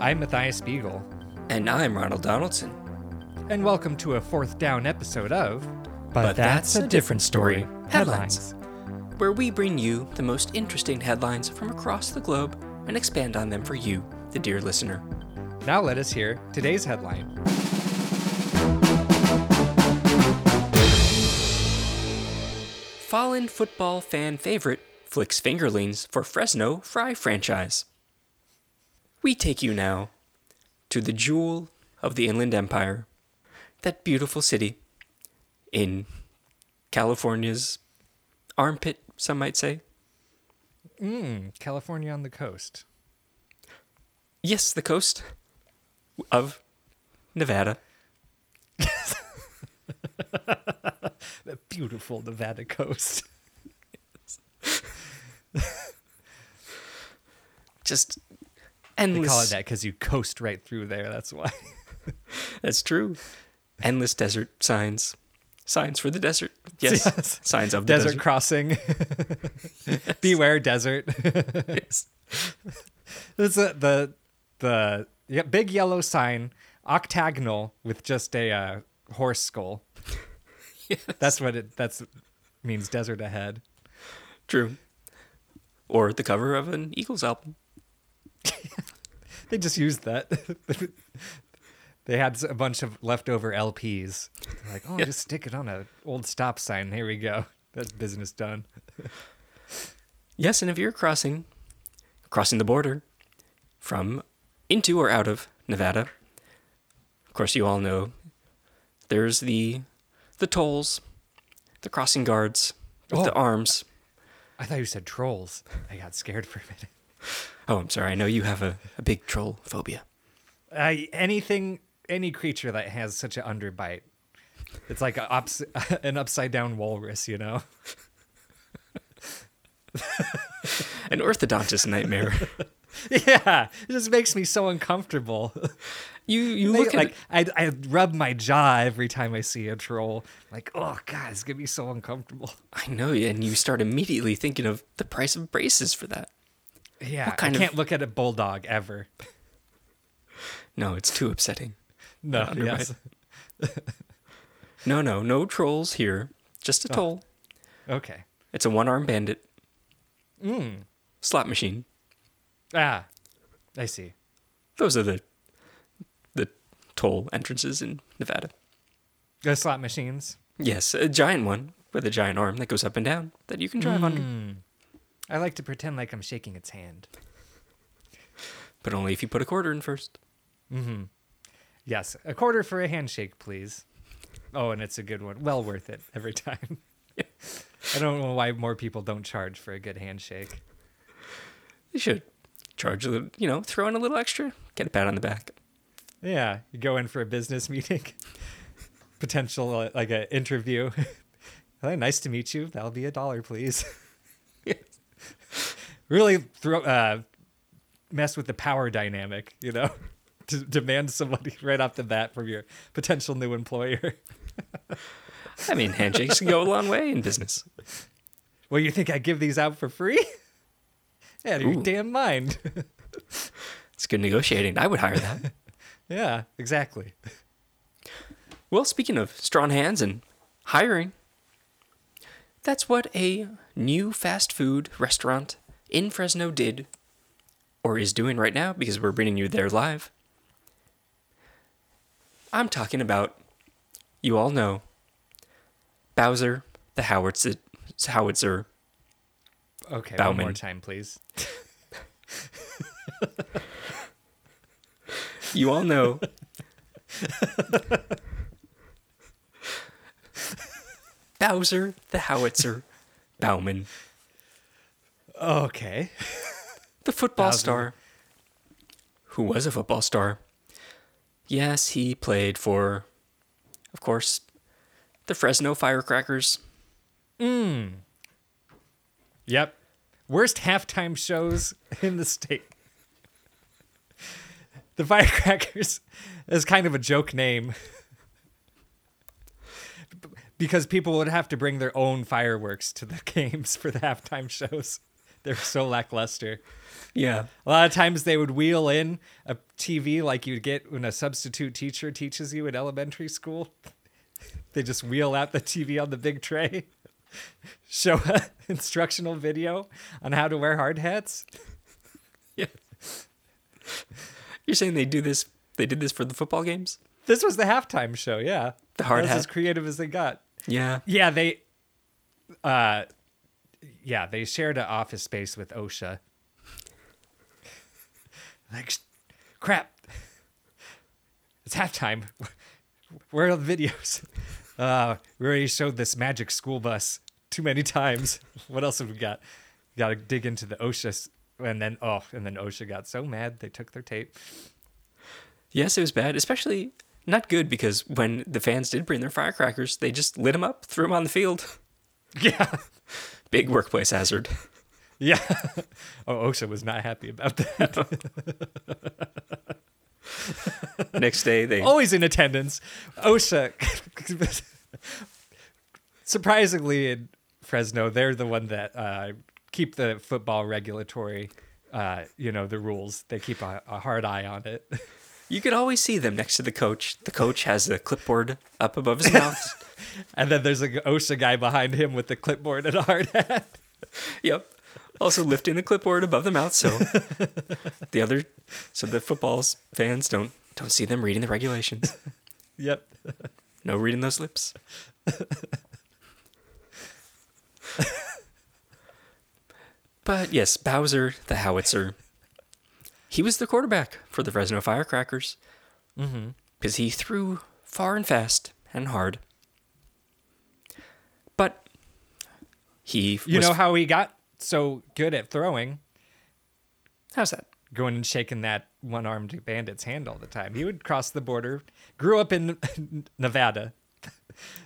I'm Matthias Spiegel, And I'm Ronald Donaldson. and welcome to a fourth down episode of. But That's a Different Story. Headlines. Where we bring you the most interesting headlines from across the globe and expand on them for you, the dear listener. Now let us hear today's headline. Fallen football fan favorite flicks fingerlings for Fresno Fry franchise. We take you now to the jewel of the Inland Empire, that beautiful city in California's armpit, some might say. Mm, California on the coast. Yes, the coast of Nevada. The beautiful Nevada coast. Just They endless. call it that because you coast right through there. That's why. That's true. Endless desert signs. Signs for the desert. Yes. Yes. Signs of the desert desert. crossing. Beware desert. Yes. This is the the yeah, big yellow sign, octagonal with just a uh, horse skull. Yes. That's what it. That's means desert ahead. True. Or the cover of an Eagles album. They just used that. they had a bunch of leftover LPs. They're like, oh, Yeah. just stick it on a old stop sign. Here we go. That's business done. Yes, and if you're crossing crossing the border from into or out of Nevada, of course you all know there's the the tolls, the crossing guards with oh. the Oh. arms. I thought you said trolls. I got scared for a minute. Oh, I'm sorry. I know you have a, a big troll phobia. I anything, any creature that has such an underbite, it's like a ups, an upside down walrus. You know. An orthodontist nightmare. yeah, it just makes me so uncomfortable. You you look like I, I rub my jaw every time I see a troll. Like, oh god, it's gonna be so uncomfortable. I know, and you start immediately thinking of the price of braces for that. Yeah, kind I can't look at a bulldog ever. No, it's too upsetting. No, yes, No, no, no trolls here. Just a toll. okay. It's a one-armed bandit Mm. slot machine. Ah, I see. Those are the the toll entrances in Nevada. The slot machines. Yes, a giant one with a giant arm that goes up and down that you can drive under, Mm. I like to pretend like I'm shaking its hand. but only if you put a quarter in first. Mm-hmm. Yes, a quarter for a handshake, please. Oh, and it's a good one. Well worth it every time. I don't know why more people don't charge for a good handshake. You should charge a little, you know, throw in a little extra, get a pat on the back. Yeah, you go in for a business meeting, potential uh, like an interview. Nice to meet you. That'll be a dollar, please. Really throw uh, mess with the power dynamic, you know. To demand somebody right off the bat from your potential new employer. I mean, handshakes can go a long way in business. Well, you think I give these out for free? Yeah, your damn mind. It's good negotiating. I would hire that. yeah, exactly. Well, speaking of strong hands and hiring, that's what a new fast food restaurant in Fresno did, or is doing right now because we're bringing you there live. I'm talking about, you all know, Bowser the Howitzer. Howitzer. Okay, one Bauman. more time, please. You all know. Bowser the Howitzer Bauman, Okay. the football Bowser. star, who was a football star. Yes, he played for, of course, the Fresno Firecrackers. Hmm. Yep. Worst halftime shows in the state. The Firecrackers is kind of a joke name. because people would have to bring their own fireworks to the games for the halftime shows They're so lackluster. Yeah. A lot of times they would wheel in a TV like you'd get when a substitute teacher teaches you in elementary school. They just wheel out the TV on the big tray, show an instructional video on how to wear hard hats. Yeah. You're saying they do this? They did this for the football games? This was the halftime show, yeah. The hard That was hat? as creative as they got. Yeah. Yeah, they uh yeah, they shared an office space with OSHA. Like crap. It's halftime. Where are the videos? Uh we already showed this magic school bus too many times. What else have we got? Got to dig into the OSHA and then oh, and then OSHA got so mad they took their tape. Yes, it was bad, especially not good because when the fans did bring their firecrackers, they just lit them up, threw them on the field. Yeah. Big workplace hazard. Yeah. Oh, OSHA was not happy about that. Next day, they always in attendance. OSHA, surprisingly in Fresno, they're the one that uh, keep the football regulatory, uh, you know, the rules. They keep a, a hard eye on it. You could always see them next to the coach. The coach has a clipboard up above his mouth. And then there's a OSHA guy behind him with the clipboard and a hard hat. yep. Also lifting the clipboard above the mouth so the other so the football's fans don't don't see them reading the regulations. Yep. No reading those lips. but yes, Bowser the Howitzer. He was the quarterback for the Fresno Firecrackers. Because he threw far and fast and hard. But he You know how he got so good at throwing? how's that? Going and shaking that one armed bandit's hand all the time. He would cross the border, grew up in Nevada.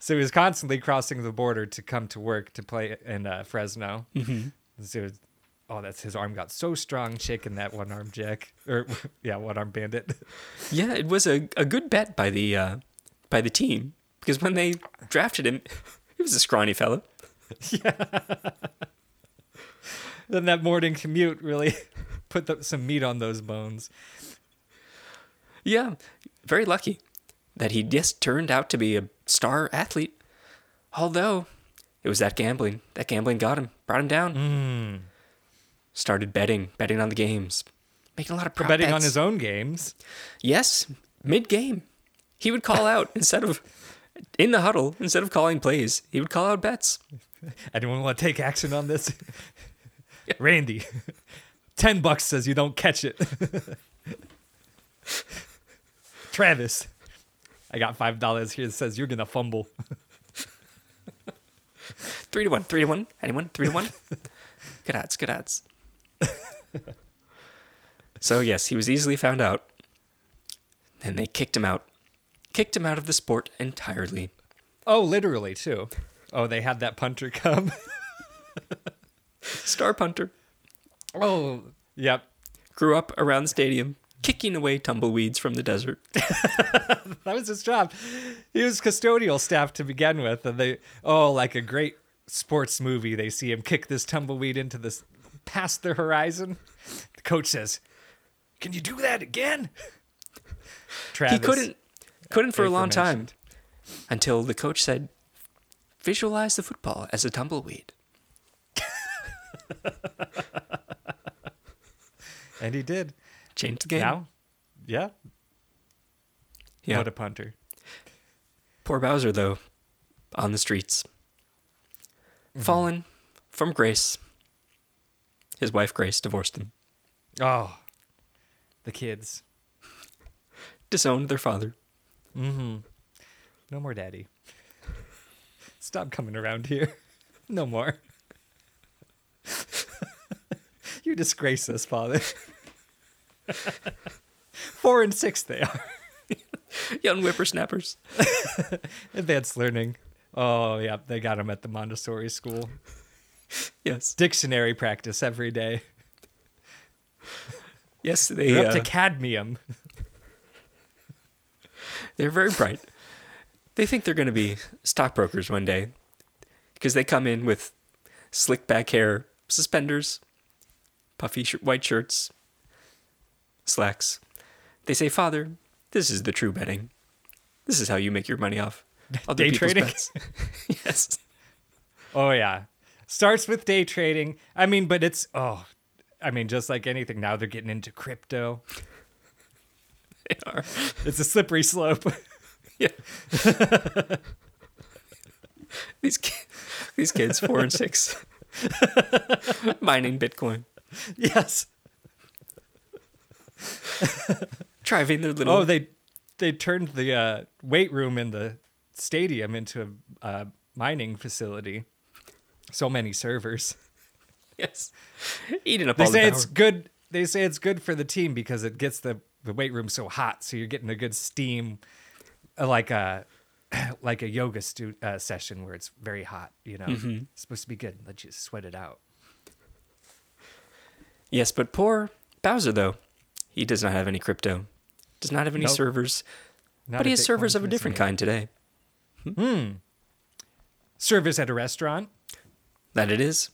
So he was constantly crossing the border to come to work to play in uh, Fresno. Mm-hmm. So it was- oh, that's his arm got so strong shaking that one armed jack or yeah, one armed bandit. Yeah, it was a, a good bet by the uh, by the team because when they drafted him, he was a scrawny fellow. Yeah. then that morning commute really put the, some meat on those bones. Yeah, very lucky that he just turned out to be a star athlete. Although it was that gambling, that gambling got him, brought him down. Started betting, betting on the games, making a lot of prop Betting on his own games. Yes, mid game, he would call out instead of in the huddle instead of calling plays. He would call out bets. Anyone want to take action on this? Randy, 10 bucks says you don't catch it. Travis, I got $5 here that says you're to fumble. Three to one. Three to one. Anyone? Three to one. good odds. Good odds. so yes, he was easily found out. And they kicked him out. Kicked him out of the sport entirely. Oh, literally, too. Oh, they had that punter come. Star punter oh, yep. grew up around the stadium, kicking away tumbleweeds from the desert. That was his job. He was custodial staff to begin with, and they oh, like a great sports movie, they see him kick this tumbleweed into this past the horizon. The coach says, "Can you do that again?" Travis, he couldn't couldn't for a long time until the coach said, "Visualize the football as a tumbleweed." and he did. Changed the game. Now, yeah, yeah. what a punter. Poor Bowser, though, on the streets. Mm-hmm. Fallen from grace. His wife, Grace, divorced him, Oh, the kids. disowned their father. Mm-hmm. No more daddy. Stop coming around here. No more. you disgrace us, father. Four and six they are. Young whippersnappers. Advanced learning. Oh, yeah, they got them at the Montessori school. Yes. Dictionary practice every day. Yes, they, They're up uh, to cadmium. they're very bright. They think they're going to be stockbrokers one day because they come in with slick back hair, suspenders, puffy sh- white shirts, slacks. They say, Father, this is the true betting. This is how you make your money off other Day people's trading? bets." yes. Oh yeah. Starts with day trading. I mean, but it's oh I mean, just like anything, now they're getting into crypto. They are. It's a slippery slope. Yeah. these ki- these kids, four and six, mining Bitcoin, yes. driving their little. Oh, they they turned the uh, weight room in the stadium into a uh, mining facility. So many servers. yes, eating up They the say power. it's good. They say it's good for the team because it gets the the weight room so hot, so you're getting a good steam, uh, like a like a yoga stu- uh, session where it's very hot. You know, Mm-hmm. it's supposed to be good. Let you sweat it out. Yes, but poor Bowser though, he does not have any crypto, does not have any Nope. servers, Not but he has servers of a different kind today. Hmm. Service at a restaurant. That it is.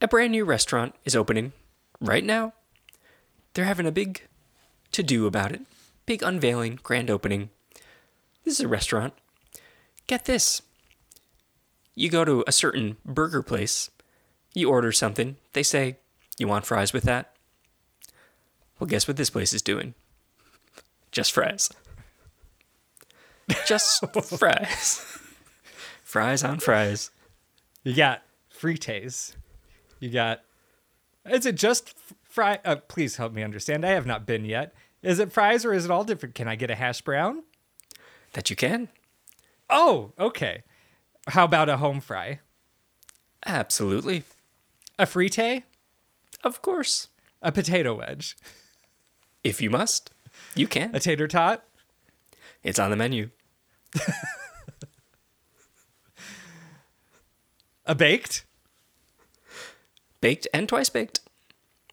A brand new restaurant is opening right now. They're having a big to do about it. Big unveiling, grand opening. This is a restaurant. Get this. You go to a certain burger place, you order something, they say, You want fries with that? Well, guess what this place is doing? Just fries. Just fries. fries on fries. You got frites. You got. Is it just fry? Uh, please help me understand. I have not been yet. Is it fries or is it all different? Can I get a hash brown? That you can. Oh, okay. How about a home fry? Absolutely. A frite? Of course. A potato wedge? If you must, you can. A tater tot? It's on the menu. A baked? Baked and twice baked.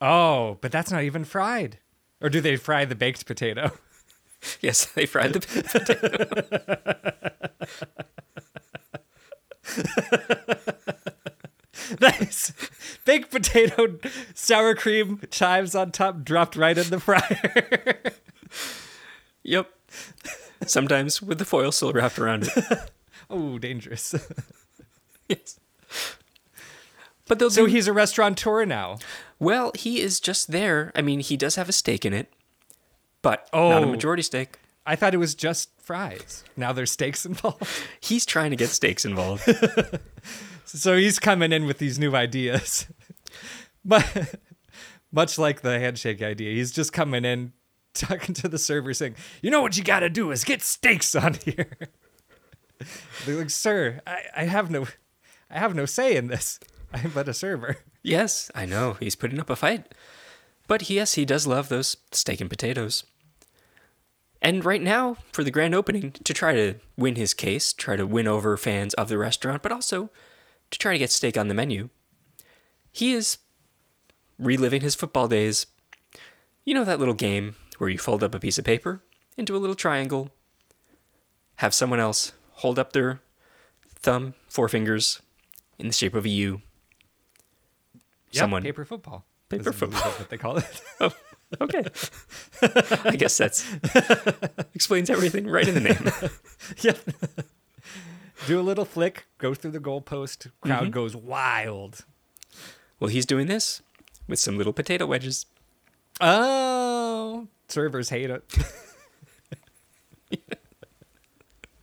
Oh, but that's not even fried. Or do they fry the baked potato? Yes, they fry the potato. nice. Baked potato, sour cream, chives on top, dropped right in the fryer. Yep. Sometimes with the foil still wrapped around it. oh, dangerous. Yes. But they'll So he's a restaurateur now. well, he is just there. I mean, he does have a stake in it, but not a Oh. majority stake. I thought it was just fries. Now there's steaks involved. He's trying to get steaks involved. So he's coming in with these new ideas. But much like the handshake idea, he's just coming in talking to the server saying, "You know what you got to do is get steaks on here." They're like, "Sir, I, I have no I have no say in this. I'm but a server." yes, I know. He's putting up a fight. But yes, he does love those steak and potatoes. And right now, for the grand opening, to try to win his case, try to win over fans of the restaurant, but also to try to get steak on the menu, he is reliving his football days. You know that little game where you fold up a piece of paper into a little triangle, have someone else hold up their thumb, forefingers in the shape of a U. Yep, Someone paper football. Paper Is- I believe football. What they call it. Oh, okay. I guess that's explains everything right in the name. yeah. Do a little flick, go through the goalpost. Crowd Mm-hmm. goes wild. Well, he's doing this with some little potato wedges. Oh, servers hate it.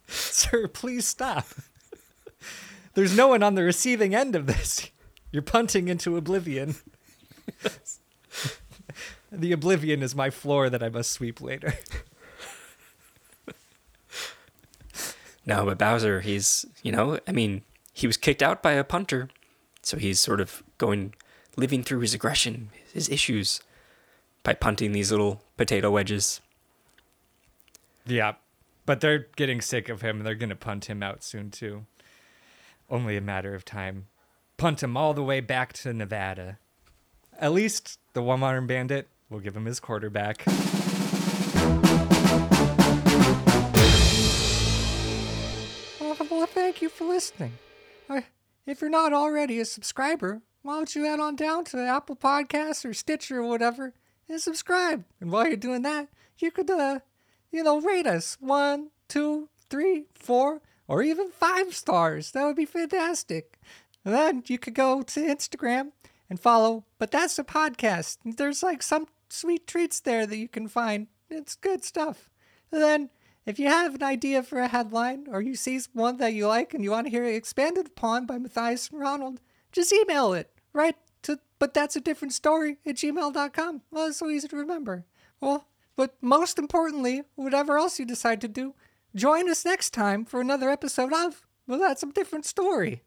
Sir, please stop. There's no one on the receiving end of this. You're punting into oblivion. the oblivion is my floor that I must sweep later. No, but Bowser, he's, you know, I mean, he was kicked out by a punter. So he's sort of going, living through his aggression, his issues, by punting these little potato wedges. Yeah, but they're getting sick of him. They're going to punt him out soon, too. Only a matter of time. Punt him all the way back to Nevada. At least the one arm bandit will give him his quarterback. Well, thank you for listening. Uh, if you're not already a subscriber, why don't you head on down to the Apple Podcasts or Stitcher or whatever and subscribe? And while you're doing that, you could, uh, you know, rate us one, two, three, four, or even five stars. That would be fantastic. And then you could go to Instagram and follow, but that's a podcast. There's like some sweet treats there that you can find. It's good stuff. And then if you have an idea for a headline or you see one that you like and you want to hear it expanded upon by Matthias and Ronald, just email it right to but that's a different story at gmail.com. Well, it's so easy to remember. Well, but most importantly, whatever else you decide to do, join us next time for another episode of Well, That's a Different Story.